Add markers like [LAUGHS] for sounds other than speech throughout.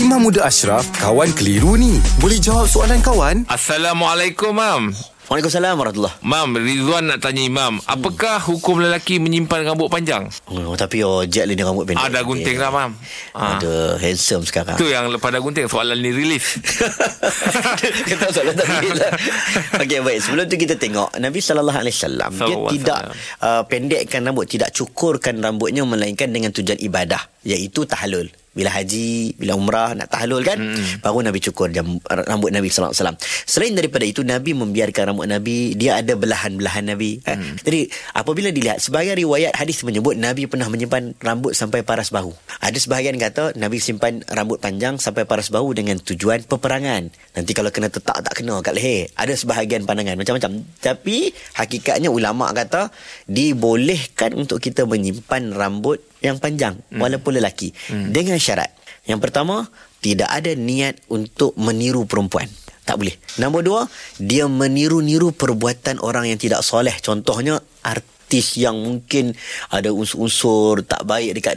Imam Muda Ashraf, kawan keliru ni. Boleh jawab soalan kawan? Assalamualaikum, Mam. Waalaikumsalam warahmatullahi Mam, Rizwan nak tanya Imam. Apakah hukum lelaki menyimpan rambut panjang? Oh, tapi oh, Jack ni rambut pendek. Ada gunting lah, Mam. Ah. Ada handsome sekarang. Itu yang lepas ada gunting soalan ni rilis. [LAUGHS] Kita soalan tadi lah. Okey baik sebelum tu kita tengok Nabi sallallahu alaihi wasallam dia tidak uh, pendekkan rambut tidak cukurkan rambutnya melainkan dengan tujuan ibadah iaitu tahlul bila haji, bila umrah nak tahlul kan hmm. baru Nabi cukur jam, rambut Nabi sallallahu alaihi wasallam. Selain daripada itu Nabi membiarkan rambut Nabi dia ada belahan-belahan Nabi. Hmm. Jadi apabila dilihat sebagai riwayat hadis menyebut Nabi pernah menyimpan rambut sampai paras bahu. Ada sebahagian kata Nabi simpan rambut panjang sampai paras bahu dengan tujuan peperangan. Nanti kalau kena tetak tak kena kat leher. Ada sebahagian pandangan macam-macam. Tapi hakikatnya ulama kata dibolehkan untuk kita menyimpan rambut yang panjang hmm. walaupun lelaki hmm. dengan syarat. Yang pertama, tidak ada niat untuk meniru perempuan. Tak boleh. Nombor dua, dia meniru-niru perbuatan orang yang tidak soleh. Contohnya, artis yang mungkin ada unsur-unsur tak baik dekat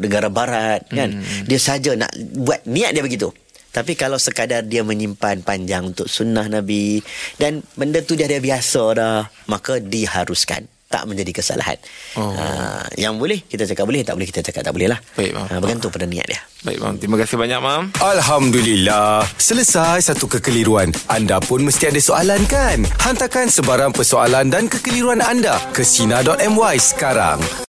negara barat kan. Hmm. Dia saja nak buat niat dia begitu. Tapi kalau sekadar dia menyimpan panjang untuk sunnah Nabi dan benda tu dia dah biasa dah, maka diharuskan tak menjadi kesalahan. Oh. Uh, yang boleh kita cakap boleh, tak boleh kita cakap tak boleh lah. Baik, Mam. Uh, bergantung pada niat dia. Baik, Mam. Terima kasih banyak, Mam. Alhamdulillah. Selesai satu kekeliruan. Anda pun mesti ada soalan kan? Hantarkan sebarang persoalan dan kekeliruan anda ke Sina.my sekarang.